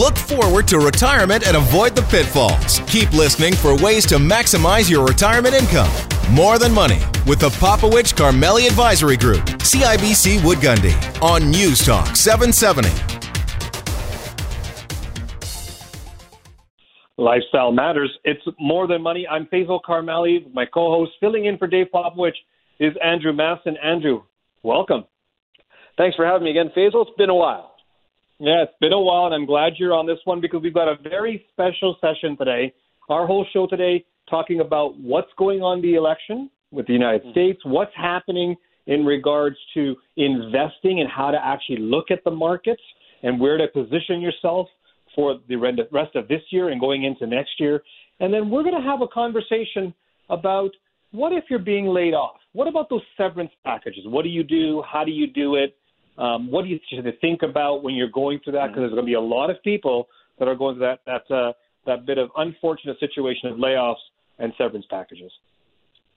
Look forward to retirement and avoid the pitfalls. Keep listening for ways to maximize your retirement income. More Than Money with the Popowich Karmali Advisory Group, CIBC Wood Gundy, on News Talk 770. Lifestyle matters. It's more than money. I'm Faisal Karmali. My co-host, filling in for Dave Popowich, is Andrew Masson. Andrew, welcome. Thanks for having me again, Faisal. It's been a while. Yeah, it's been a while, and I'm glad you're on this one because we've got a very special session today. Our whole show today talking about what's going on in the election with the United mm-hmm. States, what's happening in regards to investing and how to actually look at the markets and where to position yourself for the rest of this year and going into next year. And then we're going to have a conversation about what if you're being laid off? What about those severance packages? What do you do? How do you do it? Um, what do you should think about when you're going through that? Because there's going to be a lot of people that are going through that that uh, that bit of unfortunate situation of layoffs and severance packages.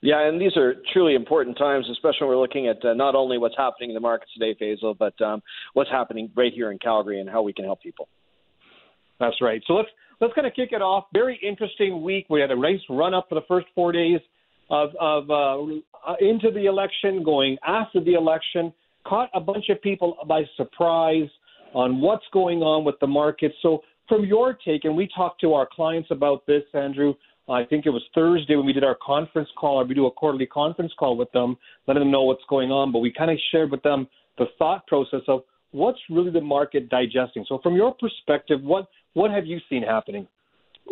Yeah, and these are truly important times, especially when we're looking at uh, not only what's happening in the markets today, Faisal, but um, what's happening right here in Calgary and how we can help people. That's right. So let's let's kind of kick it off. Very interesting week. We had a race run up for the first four days of of uh, into the election, going after the election caught a bunch of people by surprise on what's going on with the market. So, from your take, and we talked to our clients about this, Andrew. I think it was Thursday when we did our conference call, or we do a quarterly conference call with them, letting them know what's going on. But we kind of shared with them the thought process of what's really the market digesting. So, from your perspective, what what have you seen happening?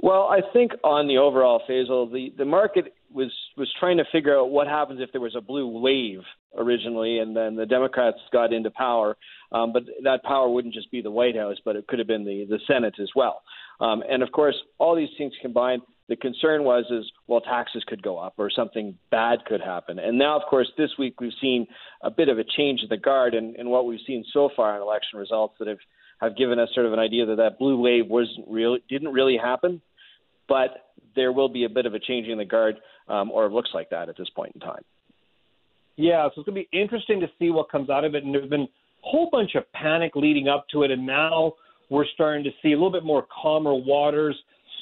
Well, I think on the overall Faisal, the the market was was trying to figure out what happens if there was a blue wave originally, and then the Democrats got into power. Um, but that power wouldn't just be the White House, but it could have been the the Senate as well. Um, and of course, all these things combined, the concern was is well, taxes could go up or something bad could happen. And now, of course, this week we've seen a bit of a change of the guard, and, and what we've seen so far in election results that have have given us sort of an idea that that blue wave wasn't really didn't really happen, but there will be a bit of a change in the guard, um, or it looks like that at this point in time. Yeah, so it's going to be interesting to see what comes out of it. And there's been a whole bunch of panic leading up to it, and now we're starting to see a little bit more calmer waters.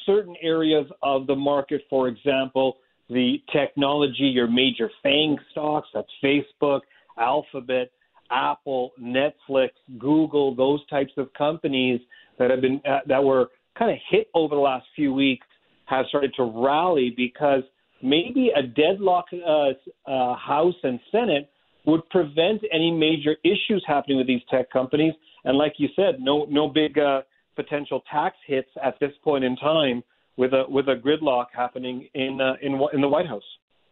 Certain areas of the market, for example, the technology, your major FANG stocks, that's Facebook, Alphabet, Apple, Netflix, Google, those types of companies that have been uh, that were kind of hit over the last few weeks have started to rally because maybe a deadlock uh, uh, House and Senate would prevent any major issues happening with these tech companies. And like you said, no no big uh, potential tax hits at this point in time with a with a gridlock happening in uh, in in the White House.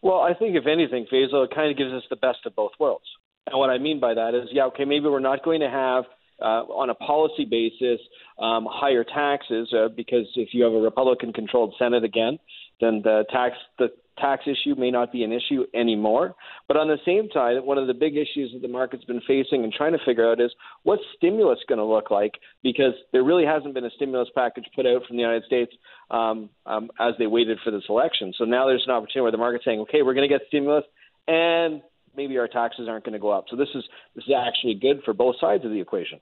Well, I think if anything, Faisal, it kind of gives us the best of both worlds. And what I mean by that is, yeah, okay, maybe we're not going to have uh, on a policy basis um, higher taxes uh, because if you have a Republican-controlled Senate again, then the tax the tax issue may not be an issue anymore. But on the same time, one of the big issues that the market's been facing and trying to figure out is what's stimulus going to look like because there really hasn't been a stimulus package put out from the United States um, um, as they waited for this election. So now there's an opportunity where the market's saying, okay, we're going to get stimulus and maybe our taxes aren't going to go up. So this is this is actually good for both sides of the equation.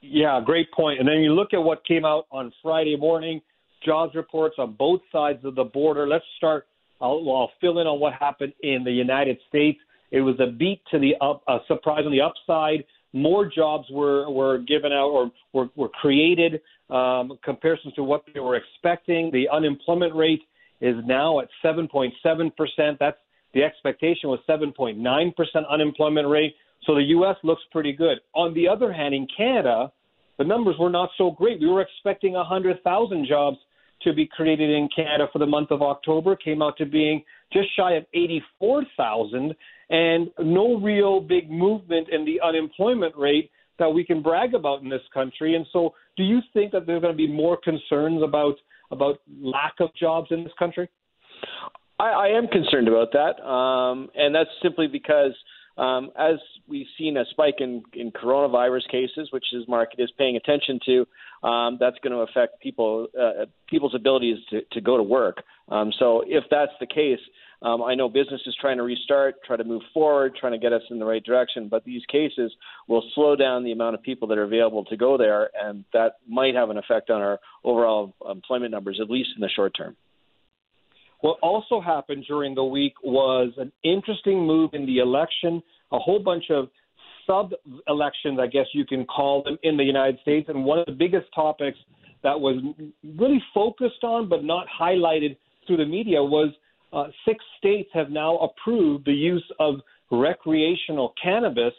Yeah, great point. And then you look at what came out on Friday morning, jobs reports on both sides of the border. Let's start. I'll, I'll fill in on what happened in the United States. It was a beat to the up, a surprise on the upside. More jobs were were given out or were, were created um, comparisons to what they were expecting. The unemployment rate is now at 7.7 percent. That's the expectation was 7.9% unemployment rate. So the U.S. looks pretty good. On the other hand, in Canada, the numbers were not so great. We were expecting 100,000 jobs to be created in Canada for the month of October. Came out to being just shy of 84,000, and no real big movement in the unemployment rate that we can brag about in this country. And so, do you think that there's going to be more concerns about about lack of jobs in this country? I, I am concerned about that, um, and that's simply because um, as we've seen a spike in, in coronavirus cases, which this market is paying attention to, um, that's going to affect people uh, people's abilities to, to go to work. Um, so if that's the case, Um, I know business is trying to restart, try to move forward, trying to get us in the right direction, but these cases will slow down the amount of people that are available to go there, and that might have an effect on our overall employment numbers, at least in the short term. What also happened during the week was an interesting move in the election. A whole bunch of sub elections, I guess you can call them, in the United States. And one of the biggest topics that was really focused on but not highlighted through the media was uh, six states have now approved the use of recreational cannabis.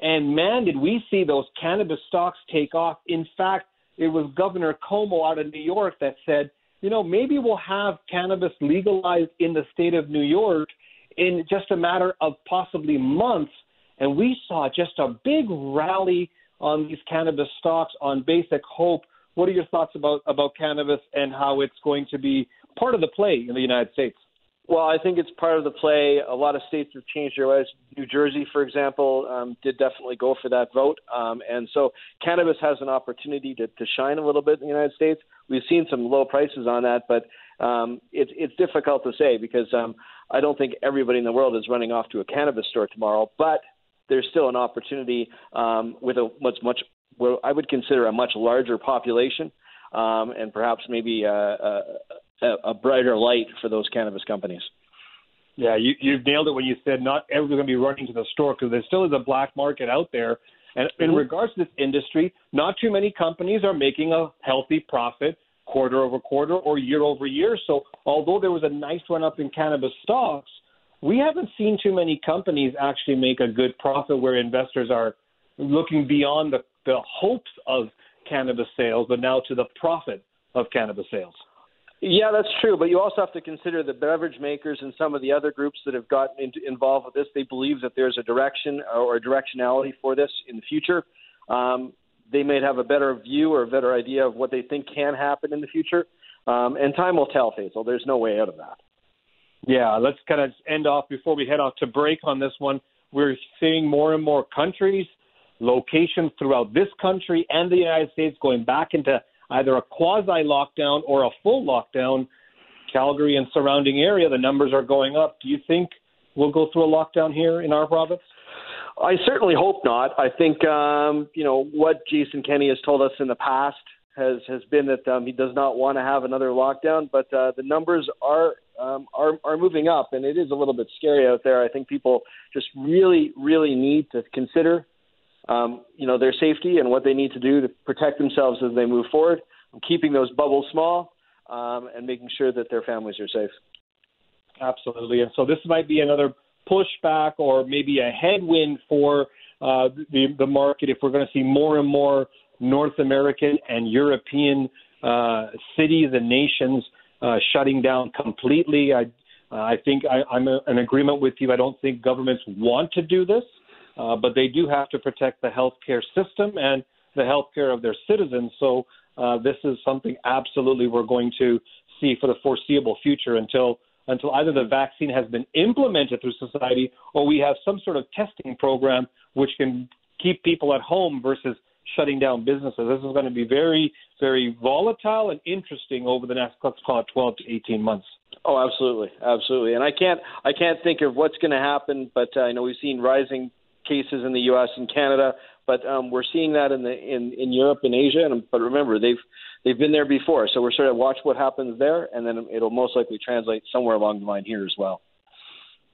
And man, did we see those cannabis stocks take off. In fact, it was Governor Cuomo out of New York that said, you know, maybe we'll have cannabis legalized in the state of New York in just a matter of possibly months. And we saw just a big rally on these cannabis stocks on basic hope. What are your thoughts about, about cannabis and how it's going to be part of the play in the United States? Well, I think it's part of the play. A lot of states have changed their ways. New Jersey, for example, um, did definitely go for that vote. Um, and so cannabis has an opportunity to, to shine a little bit in the United States. We've seen some low prices on that, but um, it's it's difficult to say because um, I don't think everybody in the world is running off to a cannabis store tomorrow. But there's still an opportunity um, with a much much well, I would consider a much larger population, um, and perhaps maybe a, a, a, brighter light for those cannabis companies. Yeah, you, you've nailed it when you said not everyone's going to be running to the store because there still is a black market out there. And in mm-hmm. regards to this industry, not too many companies are making a healthy profit quarter over quarter or year over year. So although there was a nice run up in cannabis stocks, we haven't seen too many companies actually make a good profit where investors are looking beyond the, the hopes of cannabis sales, but now to the profit of cannabis sales. Yeah, that's true. But you also have to consider the beverage makers and some of the other groups that have gotten into, involved with this. They believe that there's a direction or a directionality for this in the future. Um, they may have a better view or a better idea of what they think can happen in the future. Um, and time will tell, Faisal. There's no way out of that. Yeah, let's kind of end off before we head off to break on this one. We're seeing more and more countries, locations throughout this country and the United States going back into either a quasi lockdown or a full lockdown. Calgary and surrounding area, the numbers are going up. Do you think we'll go through a lockdown here in our province? I certainly hope not. I think um, you know what Jason Kenney has told us in the past has has been that um, he does not want to have another lockdown, but uh, the numbers are um, are are moving up, and it is a little bit scary out there. I think people just really, really need to consider um, you know, their safety and what they need to do to protect themselves as they move forward, keeping those bubbles small, um, and making sure that their families are safe. Absolutely. And so this might be another pushback or maybe a headwind for uh, the, the market if we're going to see more and more North American and European uh, cities and nations uh, shutting down completely. I, I think I, I'm a, in agreement with you. I don't think governments want to do this. Uh, but they do have to protect the healthcare system and the healthcare of their citizens. So uh, this is something absolutely we're going to see for the foreseeable future until until either the vaccine has been implemented through society or we have some sort of testing program which can keep people at home versus shutting down businesses. This is going to be very, very volatile and interesting over the next let's call it 12 to 18 months. Oh, absolutely, absolutely. And I can't, I can't think of what's going to happen, but uh, I know we've seen rising cases in the U.S. and Canada, but um, we're seeing that in the in, in Europe and Asia. And, but remember, they've they've been there before, so we're sort of watch what happens there, and then it'll most likely translate somewhere along the line here as well.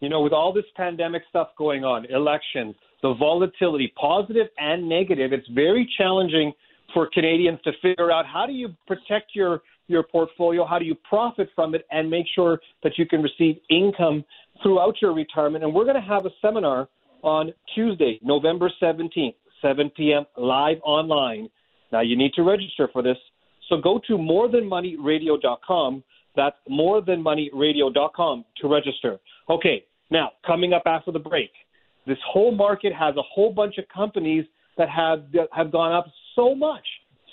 You know, with all this pandemic stuff going on, elections, the volatility, positive and negative, it's very challenging for Canadians to figure out how do you protect your your portfolio, how do you profit from it, and make sure that you can receive income throughout your retirement. And we're going to have a seminar on Tuesday, November 17th, 7 p.m. live online. Now you need to register for this. So go to morethanmoneyradio.com. That's morethanmoneyradio.com to register. Okay, now coming up after the break, this whole market has a whole bunch of companies that have that have gone up so much,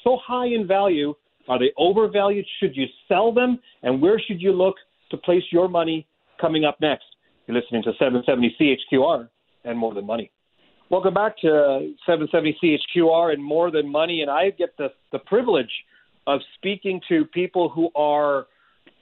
so high in value. Are they overvalued? Should you sell them? And where should you look to place your money coming up next? You're listening to 770 CHQR and More Than Money. Welcome back to 770 CHQR and More Than Money. And I get the, the privilege of speaking to people who are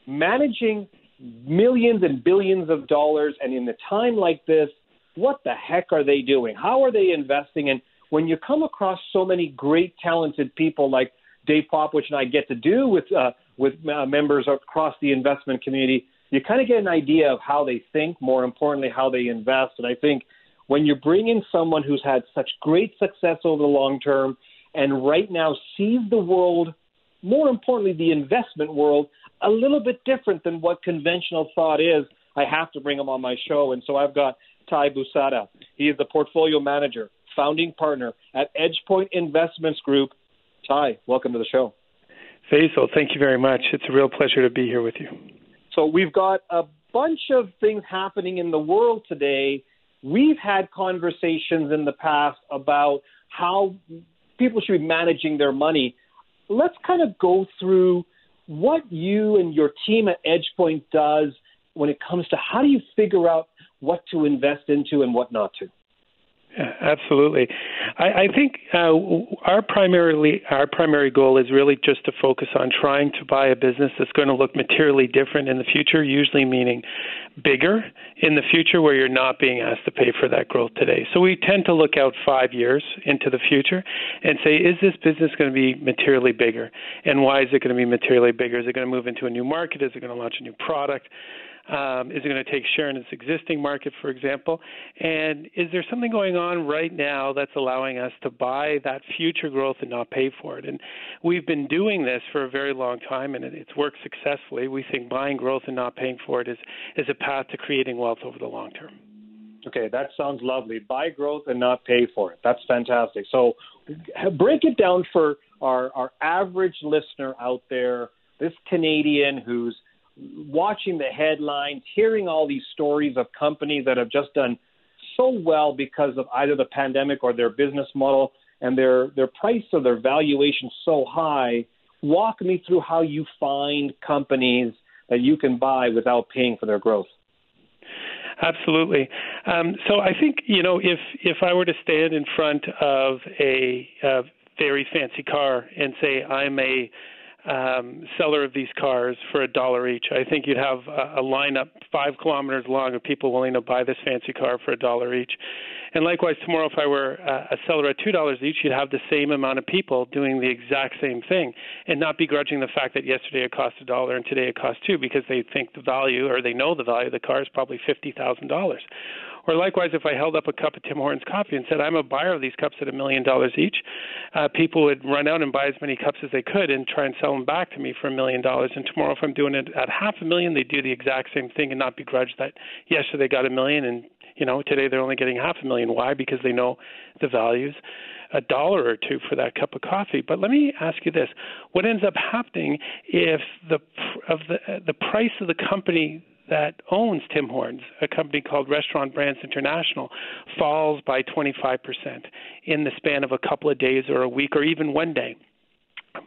managing millions and billions of dollars. And in a time like this, what the heck are they doing? How are they investing? And when you come across so many great, talented people like Dave Popowich and I get to do with uh, with uh, members across the investment community, you kind of get an idea of how they think. More importantly, how they invest. And I think when you bring in someone who's had such great success over the long term and right now sees the world, more importantly, the investment world, a little bit different than what conventional thought is, I have to bring him on my show. And so I've got Tye Bousada. He is the portfolio manager, founding partner at EdgePoint Investments Group. Tye, welcome to the show. Faisal, thank you very much. It's a real pleasure to be here with you. So we've got a bunch of things happening in the world today We've had conversations in the past about how people should be managing their money. Let's kind of go through what you and your team at EdgePoint does when it comes to how do you figure out what to invest into and what not to. Absolutely. I, I think uh, our primarily our primary goal is really just to focus on trying to buy a business that's going to look materially different in the future. Usually, meaning bigger in the future, where you're not being asked to pay for that growth today. So we tend to look out five years into the future and say, is this business going to be materially bigger, and why is it going to be materially bigger? Is it going to move into a new market? Is it going to launch a new product? Um, is it going to take share in its existing market, for example? And is there something going on right now that's allowing us to buy that future growth and not pay for it? And we've been doing this for a very long time, and it's worked successfully. We think buying growth and not paying for it is is a path to creating wealth over the long term. Okay, that sounds lovely. Buy growth and not pay for it. That's fantastic. So, break it down for our, our average listener out there, this Canadian who's watching the headlines, hearing all these stories of companies that have just done so well because of either the pandemic or their business model and their their price or their valuation so high. Walk me through how you find companies that you can buy without paying for their growth. Absolutely. Um, so I think you know if if I were to stand in front of a, a very fancy car and say I'm a um, seller of these cars for a dollar each. I think you'd have a, a lineup five kilometers long of people willing to buy this fancy car for a dollar each. And likewise, tomorrow, if I were a seller at two dollars each, you'd have the same amount of people doing the exact same thing, and not begrudging the fact that yesterday it cost a dollar and today it costs two, because they think the value or they know the value of the car is probably fifty thousand dollars. Or likewise, if I held up a cup of Tim Hortons coffee and said, I'm a buyer of these cups at a million dollars each, uh, people would run out and buy as many cups as they could and try and sell them back to me for a million dollars. And tomorrow, if I'm doing it at half a million, they do the exact same thing and not begrudge that yesterday they got a million and you know today they're only getting half a million. Why? Because they know the values a dollar or two for that cup of coffee. But let me ask you this: What ends up happening if the of the the price of the company that owns Tim Hortons, a company called Restaurant Brands International, falls by 25% in the span of a couple of days or a week or even one day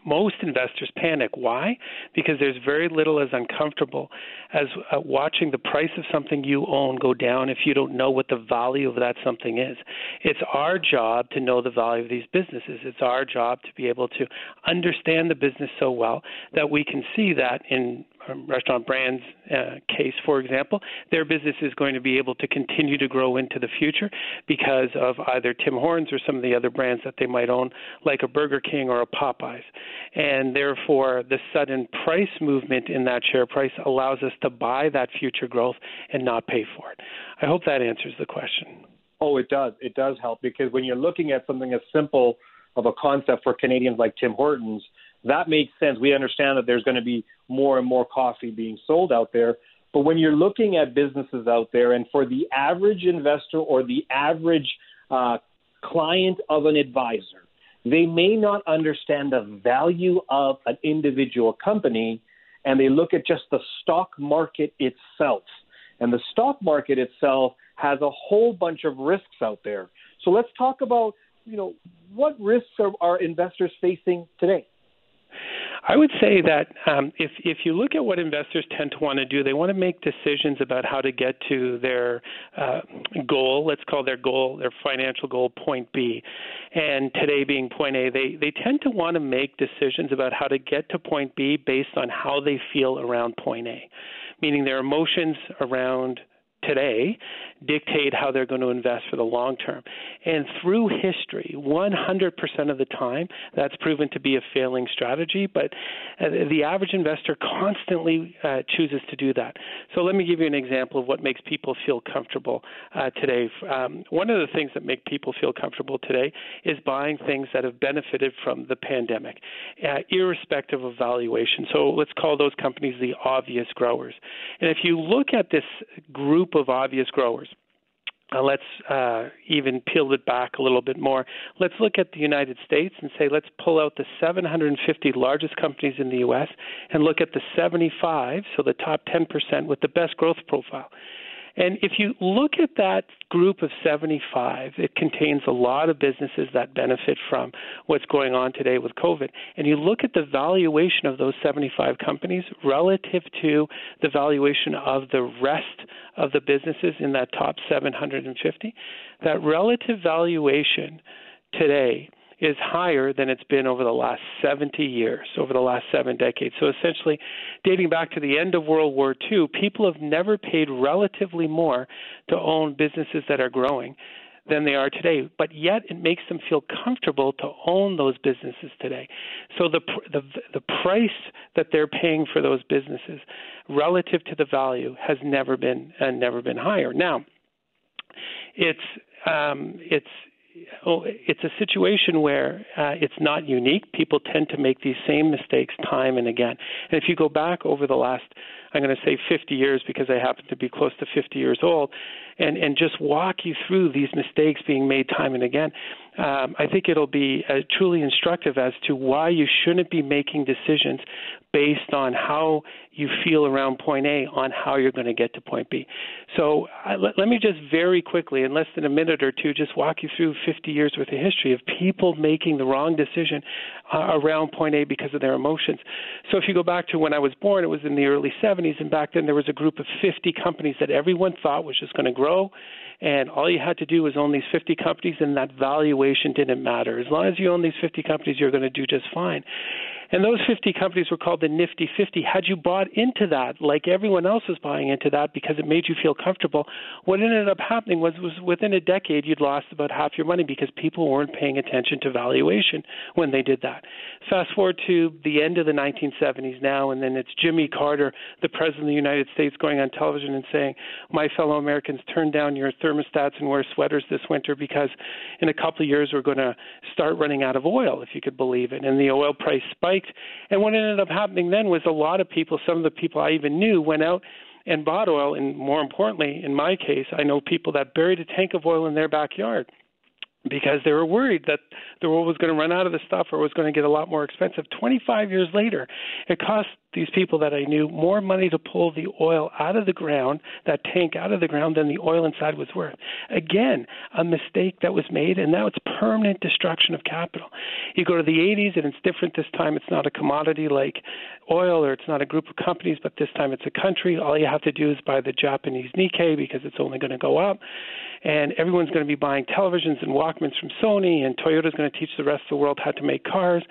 most investors panic. Why? Because there's very little as uncomfortable as uh, watching the price of something you own go down if you don't know what the value of that something is. It's our job to know the value of these businesses. It's our job to be able to understand the business so well that we can see that in restaurant brands uh, case, for example, their business is going to be able to continue to grow into the future because of either Tim Hortons or some of the other brands that they might own, like a Burger King or a Popeyes. And therefore, the sudden price movement in that share price allows us to buy that future growth and not pay for it. I hope that answers the question. Oh, it does. It does help because when you're looking at something as simple of a concept for Canadians like Tim Hortons, that makes sense. We understand that there's going to be more and more coffee being sold out there. But when you're looking at businesses out there, and for the average investor or the average uh, client of an advisor, they may not understand the value of an individual company, and they look at just the stock market itself. And the stock market itself has a whole bunch of risks out there. So let's talk about, you know, what risks are, are investors facing today? I would say that um, if if you look at what investors tend to want to do, they want to make decisions about how to get to their uh, goal. Let's call their goal their financial goal point B, and today being point A. They they tend to want to make decisions about how to get to point B based on how they feel around point A meaning their emotions around today dictate how they're going to invest for the long term. And through history, 100% of the time, that's proven to be a failing strategy, but uh, the average investor constantly uh, chooses to do that. So let me give you an example of what makes people feel comfortable uh, today. Um, one of the things that make people feel comfortable today is buying things that have benefited from the pandemic, uh, irrespective of valuation. So let's call those companies the obvious growers. And if you look at this group of obvious growers, uh, let's uh, even peel it back a little bit more. Let's look at the United States and say, let's pull out the 750 largest companies in the U.S. and look at the 75, so the top 10% with the best growth profile. And if you look at that group of 75, it contains a lot of businesses that benefit from what's going on today with COVID. And you look at the valuation of those 75 companies relative to the valuation of the rest of the businesses in that top 750, that relative valuation today is higher than it's been over the last 70 years, over the last seven decades. So essentially, dating back to the end of World War II, people have never paid relatively more to own businesses that are growing than they are today. But yet, it makes them feel comfortable to own those businesses today. So the the the price that they're paying for those businesses, relative to the value, has never been uh, never been higher. Now, it's um, it's oh, it's a situation where uh, it's not unique. People tend to make these same mistakes time and again. And if you go back over the last, I'm going to say 50 years because I happen to be close to 50 years old, and, and just walk you through these mistakes being made time and again, um, I think it'll be uh, truly instructive as to why you shouldn't be making decisions based on how you feel around point A on how you're going to get to point B. So uh, let, let, me just very quickly, in less than a minute or two, just walk you through 50 years worth of history of people making the wrong decision uh, around point A because of their emotions. So if you go back to when I was born, it was in the early 70s, and back then there was a group of 50 companies that everyone thought was just going to grow and all you had to do was own these 50 companies, and that valuation didn't matter. As long as you own these 50 companies, you're going to do just fine. And those 50 companies were called the Nifty 50. Had you bought into that, like everyone else was buying into that because it made you feel comfortable, what ended up happening was, was within a decade, you'd lost about half your money because people weren't paying attention to valuation when they did that. Fast forward to the end of the 1970s now, and then it's Jimmy Carter, the President of the United States, going on television and saying, My fellow Americans, turn down your thermostats and wear sweaters this winter because in a couple of years we're going to start running out of oil, if you could believe it. And the oil price spiked And what ended up happening then was a lot of people, some of the people I even knew, went out and bought oil. And more importantly, in my case, I know people that buried a tank of oil in their backyard because they were worried that the oil was going to run out of the stuff or was going to get a lot more expensive. 25 years later, it cost these people that I knew more money to pull the oil out of the ground, that tank out of the ground, than the oil inside was worth. Again, a mistake that was made, and now it's permanent destruction of capital. You go to the 80s, and it's different this time. It's not a commodity like oil, or it's not a group of companies, but this time it's a country. All you have to do is buy the Japanese Nikkei because it's only going to go up and everyone's going to be buying televisions and Walkmans from Sony, and Toyota's going to teach the rest of the world how to make cars.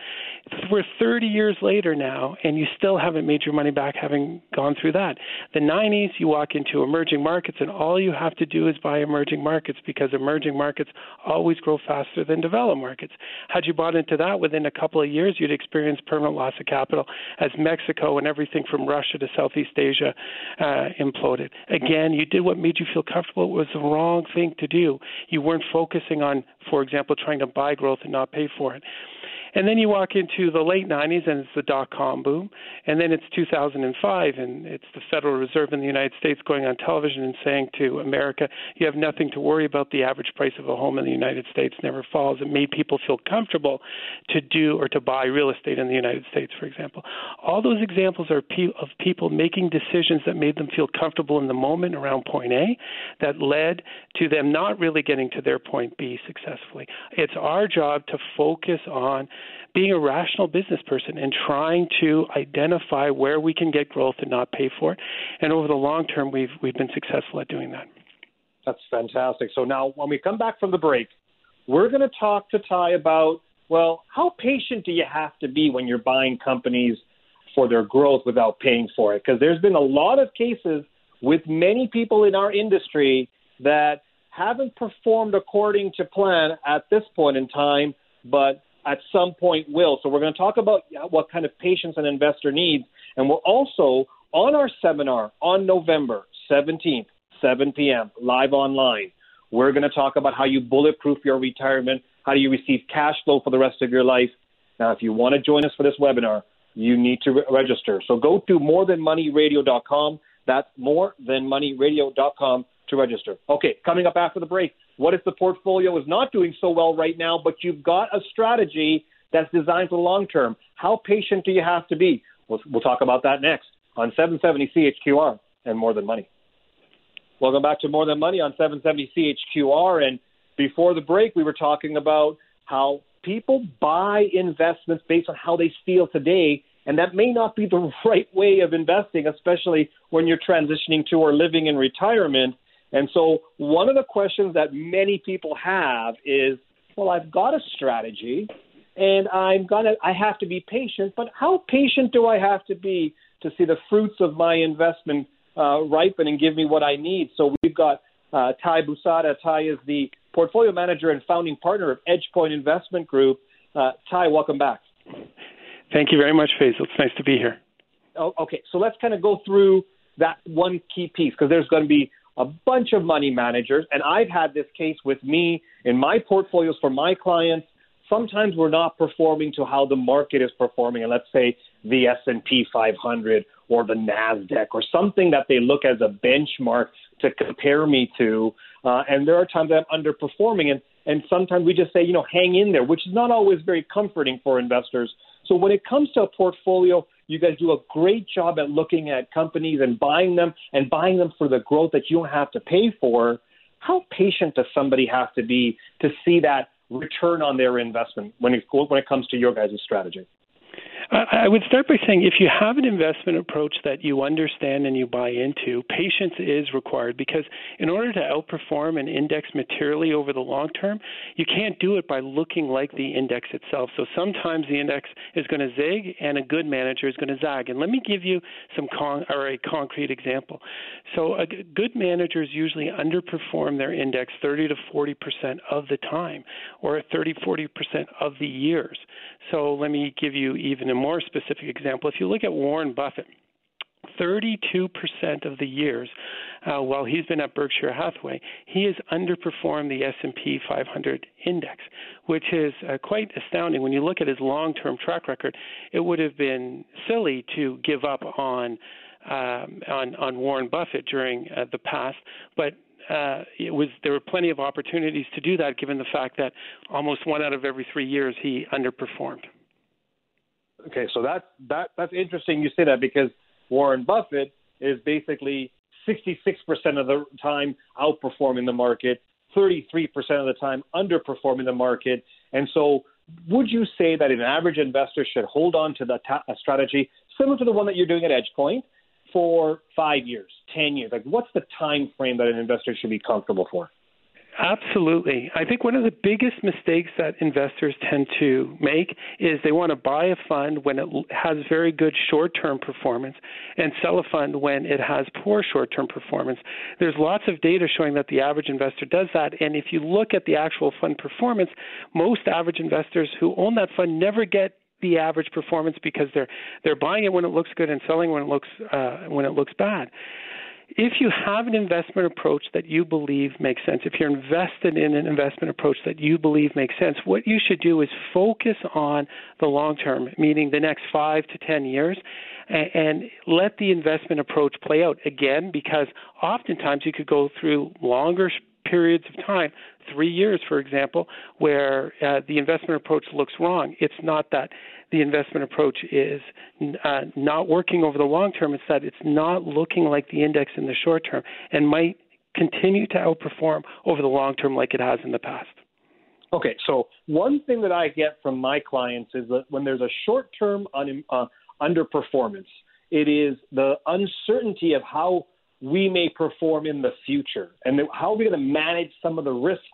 We're 30 years later now, and you still haven't made your money back having gone through that. The 90s, you walk into emerging markets, and all you have to do is buy emerging markets because emerging markets always grow faster than developed markets. Had you bought into that within a couple of years, you'd experience permanent loss of capital as Mexico and everything from Russia to Southeast Asia uh, imploded. Again, you did what made you feel comfortable. It was the wrong thing thing to do. You weren't focusing on, for example, trying to buy growth and not pay for it. And then you walk into the late 90s and it's the dot com boom. And then it's 2005 and it's the Federal Reserve in the United States going on television and saying to America, you have nothing to worry about. The average price of a home in the United States never falls. It made people feel comfortable to do or to buy real estate in the United States, for example. All those examples are of people making decisions that made them feel comfortable in the moment around point A that led to them not really getting to their point B successfully. It's our job to focus on being a rational business person and trying to identify where we can get growth and not pay for it. And over the long term, we've we've been successful at doing that. That's fantastic. So now, when we come back from the break, we're going to talk to Tye about well, how patient do you have to be when you're buying companies for their growth without paying for it. Because there's been a lot of cases with many people in our industry that haven't performed according to plan at this point in time, but at some point will. So we're going to talk about what kind of patience an investor needs. And we're also on our seminar on November 17th, 7 p.m., live online. We're going to talk about how you bulletproof your retirement, how do you receive cash flow for the rest of your life. Now, if you want to join us for this webinar, you need to re- register. So go to morethanmoneyradio.com. That's morethanmoneyradio.com to register. Okay, coming up after the break, what if the portfolio is not doing so well right now, but you've got a strategy that's designed for the long term? How patient do you have to be? We'll, we'll talk about that next on 770 CHQR and More Than Money. Welcome back to More Than Money on 770 CHQR. And before the break, we were talking about how people buy investments based on how they feel today. And that may not be the right way of investing, especially when you're transitioning to or living in retirement. And so, one of the questions that many people have is, well, I've got a strategy and I'm gonna, I have to be patient, but how patient do I have to be to see the fruits of my investment uh, ripen and give me what I need? So we've got uh, Tye Bousada. Tye is the portfolio manager and founding partner of EdgePoint Investment Group. Uh, Tye, welcome back. Thank you very much, Faisal. It's nice to be here. Oh, okay, so let's kind of go through that one key piece because there's going to be a bunch of money managers, and I've had this case with me in my portfolios for my clients. Sometimes we're not performing to how the market is performing, and let's say the S&P 500 or the Nasdaq or something that they look as a benchmark to compare me to. Uh, and there are times I'm underperforming, and and sometimes we just say, you know, hang in there, which is not always very comforting for investors. So when it comes to a portfolio, you guys do a great job at looking at companies and buying them and buying them for the growth that you don't have to pay for. How patient does somebody have to be to see that return on their investment when it when it comes to your guys' strategy? I would start by saying if you have an investment approach that you understand and you buy into, patience is required because in order to outperform an index materially over the long term, you can't do it by looking like the index itself. So sometimes the index is going to zig and a good manager is going to zag. And let me give you some con- or a concrete example. So a good managers usually underperform their index 30 to 40% of the time or 30 40% of the years. So let me give you even a more specific example. If you look at Warren Buffett, 32% of the years uh, while he's been at Berkshire Hathaway, he has underperformed the S&P 500 index, which is uh, quite astounding. When you look at his long-term track record, it would have been silly to give up on um, on, on Warren Buffett during uh, the past, but uh, it was there were plenty of opportunities to do that, given the fact that almost one out of every three years he underperformed. Okay, so that's that that's interesting. You say that because Warren Buffett is basically 66% of the time outperforming the market, 33% of the time underperforming the market, and so would you say that an average investor should hold on to the ta- strategy similar to the one that you're doing at EdgePoint for five years, ten years? Like, what's the time frame that an investor should be comfortable for? Absolutely. I think one of the biggest mistakes that investors tend to make is they want to buy a fund when it has very good short term performance and sell a fund when it has poor short term performance. There's lots of data showing that the average investor does that. And if you look at the actual fund performance, most average investors who own that fund never get the average performance because they're they're buying it when it looks good and selling when it looks uh, when it looks bad. If you have an investment approach that you believe makes sense, if you're invested in an investment approach that you believe makes sense, what you should do is focus on the long term, meaning the next five to ten years, and, and let the investment approach play out again. Because oftentimes you could go through longer periods of time, three years, for example, where uh, the investment approach looks wrong. It's not that the investment approach is uh, not working over the long term, it's that it's not looking like the index in the short term and might continue to outperform over the long term like it has in the past. Okay, so one thing that I get from my clients is that when there's a short term un- uh, underperformance, it is the uncertainty of how we may perform in the future and how are we going to manage some of the risks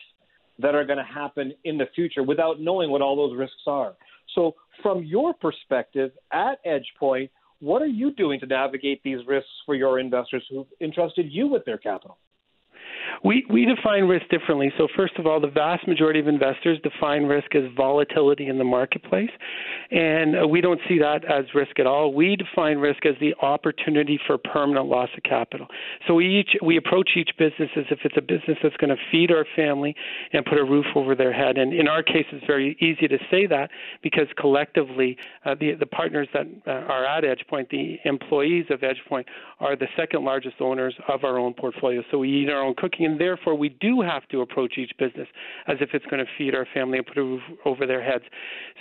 that are going to happen in the future without knowing what all those risks are. So, from your perspective at EdgePoint, What are you doing to navigate these risks for your investors who've entrusted you with their capital? We we define risk differently. So first of all, the vast majority of investors define risk as volatility in the marketplace, and uh, we don't see that as risk at all. We define risk as the opportunity for permanent loss of capital. So we each we approach each business as if it's a business that's going to feed our family and put a roof over their head. And in our case, it's very easy to say that because collectively, uh, the the partners that uh, are at EdgePoint, the employees of EdgePoint, are the second largest owners of our own portfolio. So we eat our own cooking and therefore we do have to approach each business as if it's going to feed our family and put a roof over their heads.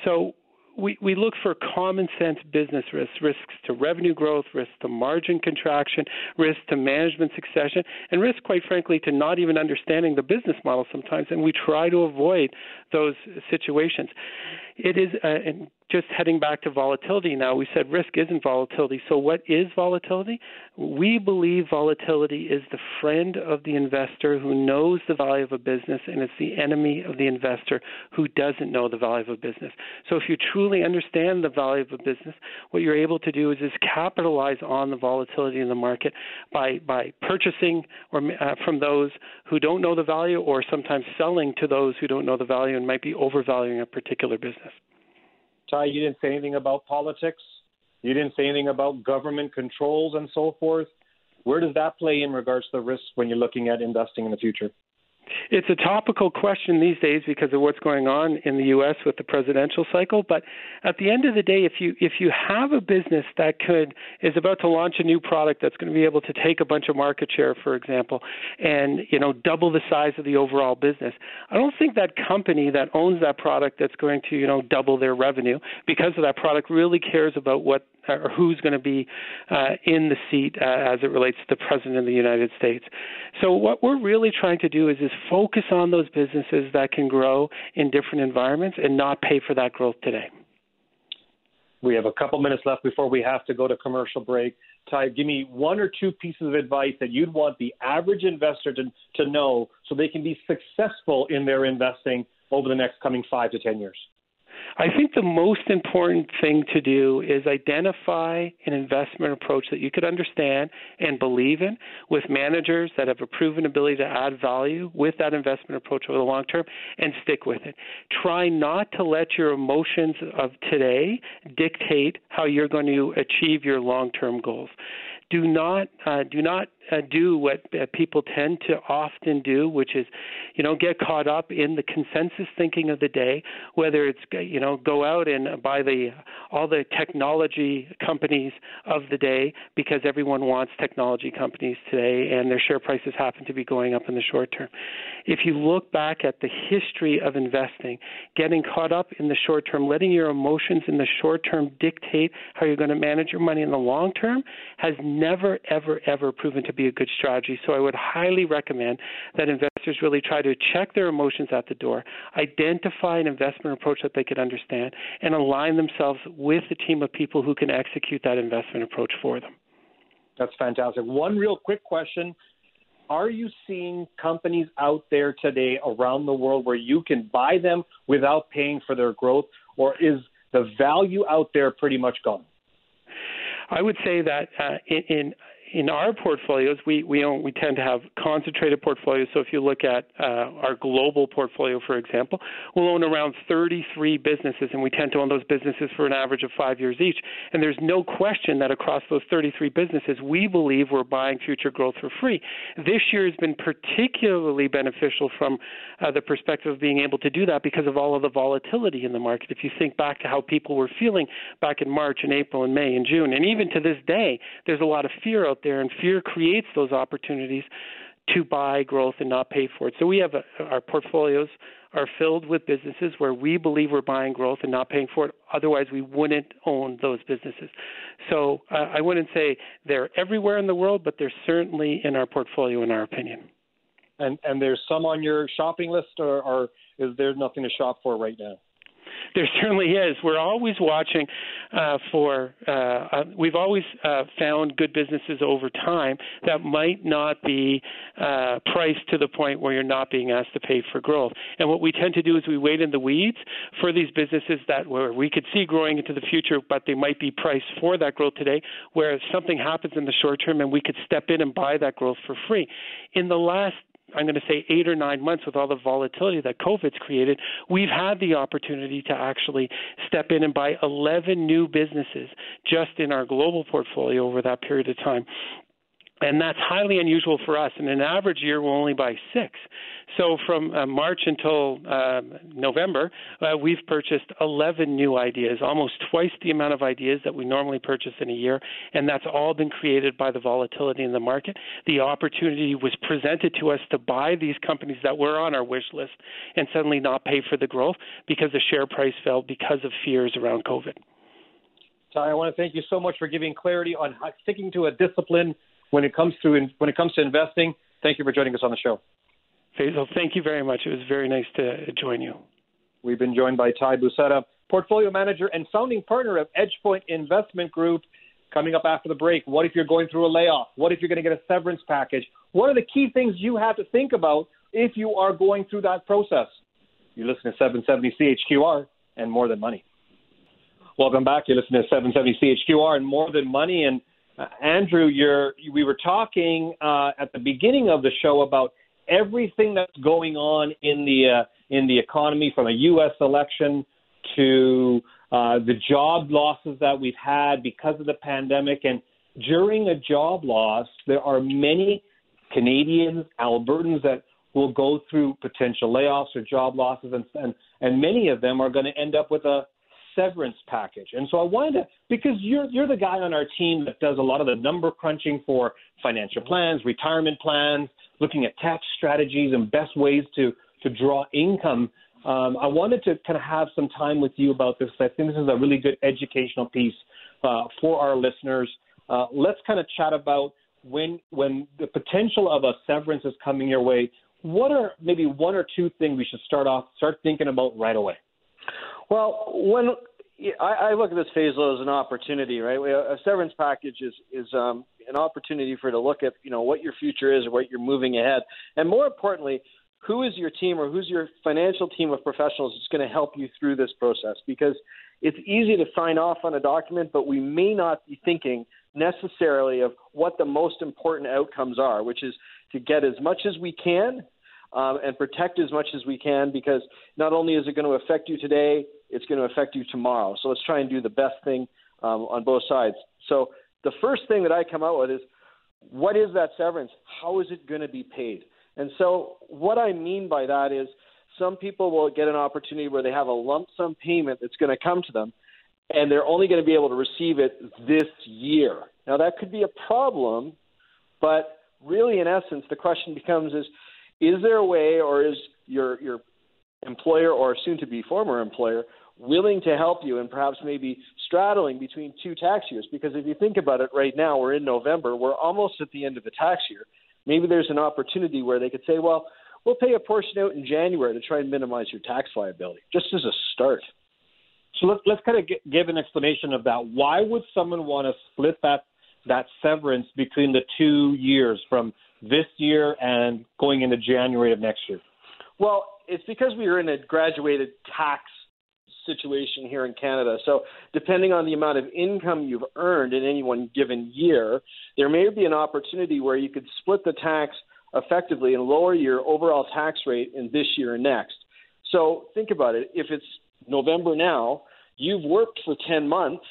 So we, we look for common sense business risks, risks to revenue growth, risks to margin contraction, risks to management succession, and risk, quite frankly, to not even understanding the business model sometimes. And we try to avoid those situations. It is, uh, and just heading back to volatility now, we said risk isn't volatility. So, what is volatility? We believe volatility is the friend of the investor who knows the value of a business, and it's the enemy of the investor who doesn't know the value of a business. So, if you truly understand the value of a business, what you're able to do is, is capitalize on the volatility in the market by, by purchasing or, uh, from those who don't know the value or sometimes selling to those who don't know the value and might be overvaluing a particular business. Tye, you didn't say anything about politics. You didn't say anything about government controls and so forth. Where does that play in regards to the risks when you're looking at investing in the future? It's a topical question these days because of what's going on in the U.S. with the presidential cycle. But at the end of the day, if you if you have a business that could is about to launch a new product that's going to be able to take a bunch of market share, for example, and you know double the size of the overall business, I don't think that company that owns that product that's going to you know double their revenue because of that product really cares about what or who's going to be uh, in the seat uh, as it relates to the president of the United States. So what we're really trying to do is is focus on those businesses that can grow in different environments and not pay for that growth today. We have a couple minutes left before we have to go to commercial break. Tye, give me one or two pieces of advice that you'd want the average investor to, to know so they can be successful in their investing over the next coming five to ten years. I think the most important thing to do is identify an investment approach that you could understand and believe in with managers that have a proven ability to add value with that investment approach over the long term and stick with it. Try not to let your emotions of today dictate how you're going to achieve your long term goals do not uh, do not uh, do what uh, people tend to often do, which is, you know, get caught up in the consensus thinking of the day. Whether it's you know go out and buy the all the technology companies of the day because everyone wants technology companies today, and their share prices happen to be going up in the short term. If you look back at the history of investing, getting caught up in the short term, letting your emotions in the short term dictate how you're going to manage your money in the long term, has never, ever, ever proven to be a good strategy. So I would highly recommend that investors really try to check their emotions at the door, identify an investment approach that they could understand, and align themselves with a team of people who can execute that investment approach for them. That's fantastic. One real quick question. Are you seeing companies out there today around the world where you can buy them without paying for their growth, or is the value out there pretty much gone? I would say that uh, in, in in our portfolios, we we own we tend to have concentrated portfolios. So if you look at uh, our global portfolio, for example, we'll own around 33 businesses, and we tend to own those businesses for an average of five years each. And there's no question that across those 33 businesses, we believe we're buying future growth for free. This year has been particularly beneficial from uh, the perspective of being able to do that because of all of the volatility in the market. If you think back to how people were feeling back in March and April and May and June, and even to this day, there's a lot of fear out there, and fear creates those opportunities to buy growth and not pay for it. So we have a, our portfolios are filled with businesses where we believe we're buying growth and not paying for it. Otherwise, we wouldn't own those businesses. So uh, I wouldn't say they're everywhere in the world, but they're certainly in our portfolio, in our opinion. And and there's some on your shopping list, or, or is there nothing to shop for right now? There certainly is. We're always watching uh, for. Uh, uh, we've always uh, found good businesses over time that might not be uh, priced to the point where you're not being asked to pay for growth. And what we tend to do is we wait in the weeds for these businesses that where we could see growing into the future, but they might be priced for that growth today. Where something happens in the short term, and we could step in and buy that growth for free. In the last I'm going to say eight or nine months with all the volatility that COVID's created, we've had the opportunity to actually step in and buy 11 new businesses just in our global portfolio over that period of time and that's highly unusual for us. In an average year, we'll only buy six. So from uh, March until uh, November, uh, we've purchased 11 new ideas, almost twice the amount of ideas that we normally purchase in a year, and that's all been created by the volatility in the market. The opportunity was presented to us to buy these companies that were on our wish list and suddenly not pay for the growth because the share price fell because of fears around COVID. I want to thank you so much for giving clarity on sticking to a discipline when it comes to when it comes to investing. Thank you for joining us on the show. Faisal, thank you very much. It was very nice to uh, join you. We've been joined by Tye Bousada, portfolio manager and founding partner of EdgePoint Investment Group. Coming up after the break, what if you're going through a layoff? What if you're going to get a severance package? What are the key things you have to think about if you are going through that process? You listen to 770 CHQR and More Than Money. Welcome back. You're listening to 770 CHQR and More Than Money. And uh, Andrew, you're, we were talking uh, at the beginning of the show about everything that's going on in the uh, in the economy, from a U.S. election to uh, the job losses that we've had because of the pandemic. And during a job loss, there are many Canadians, Albertans that will go through potential layoffs or job losses, and and, and many of them are going to end up with a severance package. And so I wanted to, because you're you're the guy on our team that does a lot of the number crunching for financial plans, retirement plans, looking at tax strategies and best ways to to draw income. Um, I wanted to kind of have some time with you about this. I think this is a really good educational piece uh, for our listeners. Uh, let's kind of chat about when when the potential of a severance is coming your way. What are maybe one or two things we should start off start thinking about right away? Well, when I, I look at this Faisal as an opportunity, right? A severance package is is um, an opportunity for to look at, you know, what your future is what you're moving ahead, and more importantly, who is your team or who's your financial team of professionals that's going to help you through this process? Because it's easy to sign off on a document, but we may not be thinking necessarily of what the most important outcomes are, which is to get as much as we can um, and protect as much as we can because not only is it going to affect you today, it's going to affect you tomorrow. So let's try and do the best thing um, on both sides. So the first thing that I come out with is what is that severance? How is it going to be paid? And so what I mean by that is some people will get an opportunity where they have a lump sum payment that's going to come to them and they're only going to be able to receive it this year. Now that could be a problem, but really in essence the question becomes is is there a way, or is your your employer or soon to be former employer willing to help you and perhaps maybe straddling between two tax years? Because if you think about it right now, we're in November, we're almost at the end of the tax year. Maybe there's an opportunity where they could say, well, we'll pay a portion out in January to try and minimize your tax liability, just as a start. So let's let's kind of give an explanation of that. Why would someone want to split that that severance between the two years from this year and going into January of next year? Well, it's because we are in a graduated tax situation here in Canada. So, depending on the amount of income you've earned in any one given year, there may be an opportunity where you could split the tax effectively and lower your overall tax rate in this year and next. So, think about it. If it's November now, you've worked for 10 months,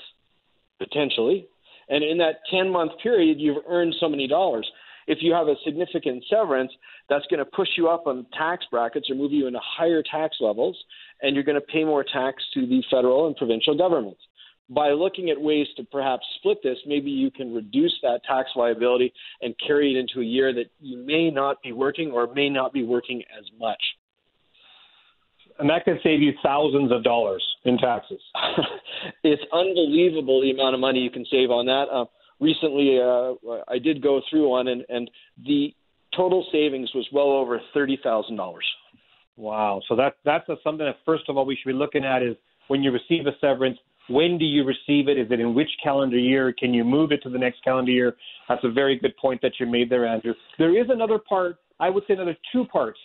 potentially, and in that 10 month period, you've earned so many dollars if you have a significant severance, that's going to push you up on tax brackets or move you into higher tax levels, and you're going to pay more tax to the federal and provincial governments. By looking at ways to perhaps split this, maybe you can reduce that tax liability and carry it into a year that you may not be working or may not be working as much. And that can save you thousands of dollars in taxes. it's unbelievable the amount of money you can save on that. Uh, recently uh, I did go through one, and, and the total savings was well over thirty thousand dollars. Wow! So that that's a, something that first of all we should be looking at is when you receive a severance? When do you receive it? Is it in which calendar year? Can you move it to the next calendar year? That's a very good point that you made there, Andrew. There is another part, I would say another two parts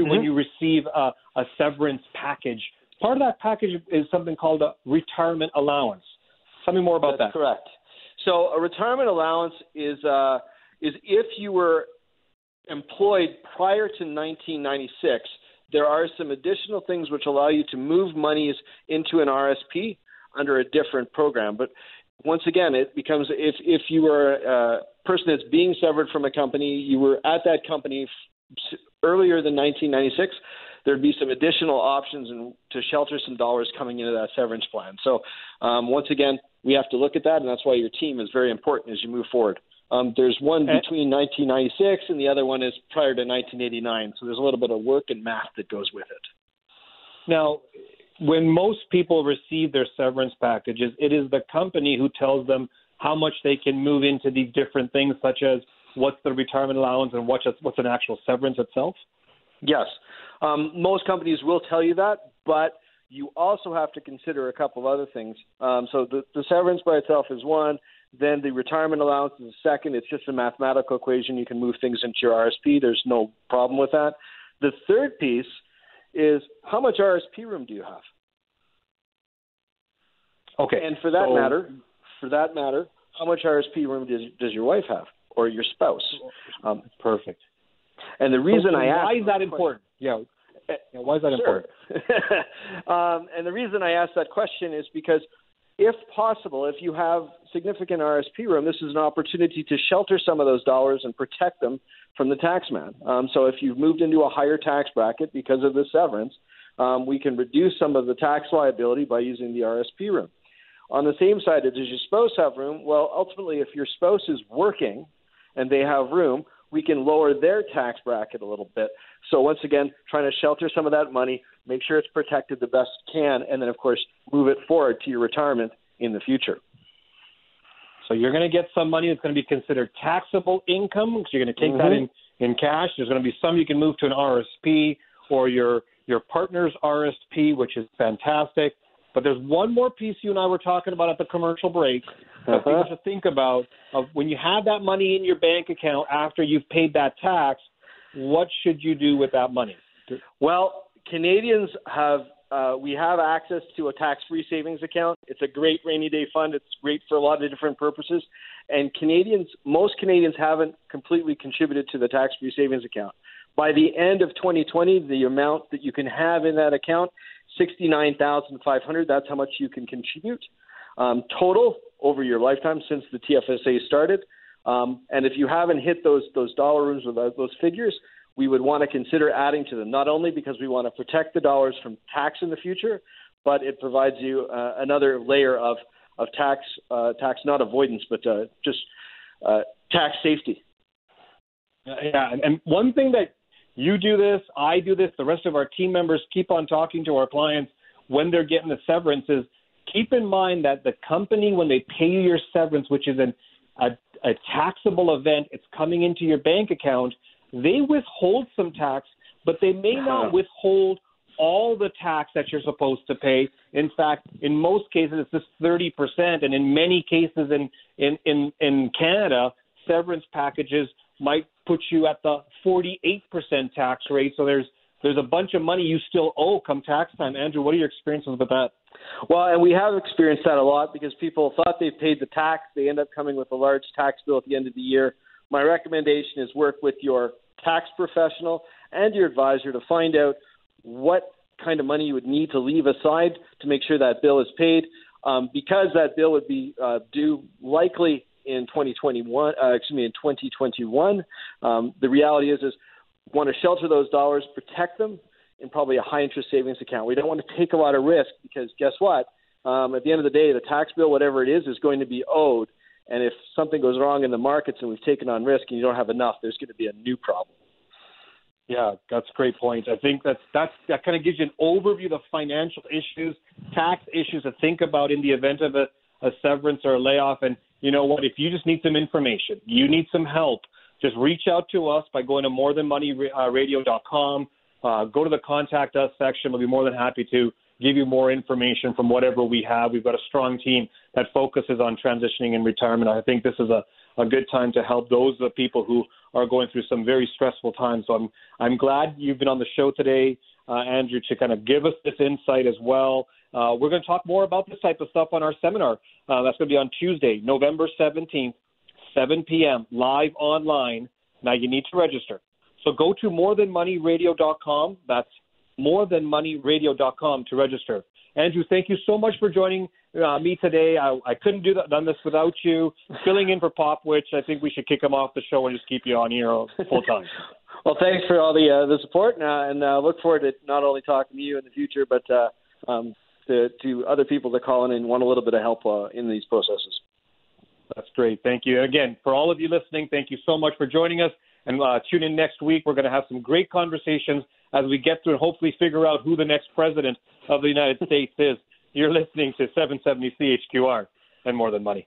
mm-hmm. when you receive a, a severance package. Part of that package is something called a retirement allowance. Tell me more about That's that. Correct. So a retirement allowance is uh, is if you were employed prior to 1996, there are some additional things which allow you to move monies into an RSP under a different program. But once again, it becomes if if you were a person that's being severed from a company, you were at that company earlier than 1996. There'd be some additional options and to shelter some dollars coming into that severance plan. So, um, once again, we have to look at that, and that's why your team is very important as you move forward. Um, there's one between 1996 and the other one is prior to 1989. So there's a little bit of work and math that goes with it. Now, when most people receive their severance packages, it is the company who tells them how much they can move into these different things, such as what's the retirement allowance and what's what's an actual severance itself. Yes, um, most companies will tell you that, but you also have to consider a couple of other things. Um, so the, the severance by itself is one. Then the retirement allowance is a second. It's just a mathematical equation. You can move things into your RSP. There's no problem with that. The third piece is how much RSP room do you have? Okay. And for that so, matter, for that matter, how much RSP room does does your wife have or your spouse? Um, Perfect. And the reason so I ask why is that important? Yeah. yeah. Why is that sure. important? um, and the reason I ask that question is because, if possible, if you have significant RSP room, this is an opportunity to shelter some of those dollars and protect them from the taxman. Um, so if you've moved into a higher tax bracket because of the severance, um, we can reduce some of the tax liability by using the RSP room. On the same side, does your spouse have room? Well, ultimately, if your spouse is working and they have room, we can lower their tax bracket a little bit. So once again, trying to shelter some of that money, make sure it's protected the best can, and then of course move it forward to your retirement in the future. So you're going to get some money that's going to be considered taxable income because you're going to take mm-hmm. that in in cash. There's going to be some you can move to an RSP or your your partner's RSP, which is fantastic. But there's one more piece you and I were talking about at the commercial break that uh-huh. people should think about of when you have that money in your bank account after you've paid that tax, what should you do with that money? Well, Canadians have uh, we have access to a tax-free savings account. It's a great rainy day fund. It's great for a lot of different purposes. And Canadians, most Canadians haven't completely contributed to the tax-free savings account. By the end of 2020, the amount that you can have in that account 69,500. That's how much you can contribute um, total over your lifetime since the TFSA started. Um, and if you haven't hit those those dollar rooms or those figures, we would want to consider adding to them. Not only because we want to protect the dollars from tax in the future, but it provides you uh, another layer of of tax uh, tax not avoidance, but uh, just uh, tax safety. Yeah, and one thing that you do this, I do this, the rest of our team members keep on talking to our clients when they're getting the severances. Keep in mind that the company, when they pay you your severance, which is an, a, a taxable event, it's coming into your bank account, they withhold some tax, but they may not uh-huh. withhold all the tax that you're supposed to pay. In fact, in most cases, it's just 30%, and in many cases in, in, in, in Canada, severance packages might put you at the 48% tax rate. So there's there's a bunch of money you still owe come tax time. Andrew, what are your experiences with that? Well, and we have experienced that a lot because people thought they paid the tax. They end up coming with a large tax bill at the end of the year. My recommendation is work with your tax professional and your advisor to find out what kind of money you would need to leave aside to make sure that bill is paid. Um, because that bill would be uh, due likely in 2021, uh, excuse me, in 2021. Um, the reality is, is want to shelter those dollars, protect them in probably a high interest savings account. We don't want to take a lot of risk because guess what? Um, at the end of the day, the tax bill, whatever it is, is going to be owed. And if something goes wrong in the markets and we've taken on risk and you don't have enough, there's going to be a new problem. Yeah, that's a great point. I think that's that's that kind of gives you an overview of the financial issues, tax issues to think about in the event of a, a severance or a layoff. And you know what? If you just need some information, you need some help, just reach out to us by going to morethanmoneyradio.com. Uh, go to the contact us section. We'll be more than happy to give you more information from whatever we have. We've got a strong team that focuses on transitioning in retirement. I think this is a, a good time to help those the people who are going through some very stressful times. So I'm I'm glad you've been on the show today, uh, Andrew, to kind of give us this insight as well. Uh, we're going to talk more about this type of stuff on our seminar. Uh, that's going to be on Tuesday, November 17th, 7 p.m. live online. Now you need to register. So go to morethanmoneyradio.com. That's morethanmoneyradio.com to register. Andrew, thank you so much for joining uh, me today. I, I couldn't do that, done this without you. Filling in for Popowich, I think we should kick him off the show and just keep you on here full time. Well, thanks for all the uh, the support, uh, and uh, look forward to not only talking to you in the future, but uh, um, to, to other people that call in and want a little bit of help uh, in these processes. That's great. Thank you. Again, for all of you listening, thank you so much for joining us. And uh, tune in next week. We're going to have some great conversations as we get through and hopefully figure out who the next president of the United States is. You're listening to 770 CHQR and More Than Money.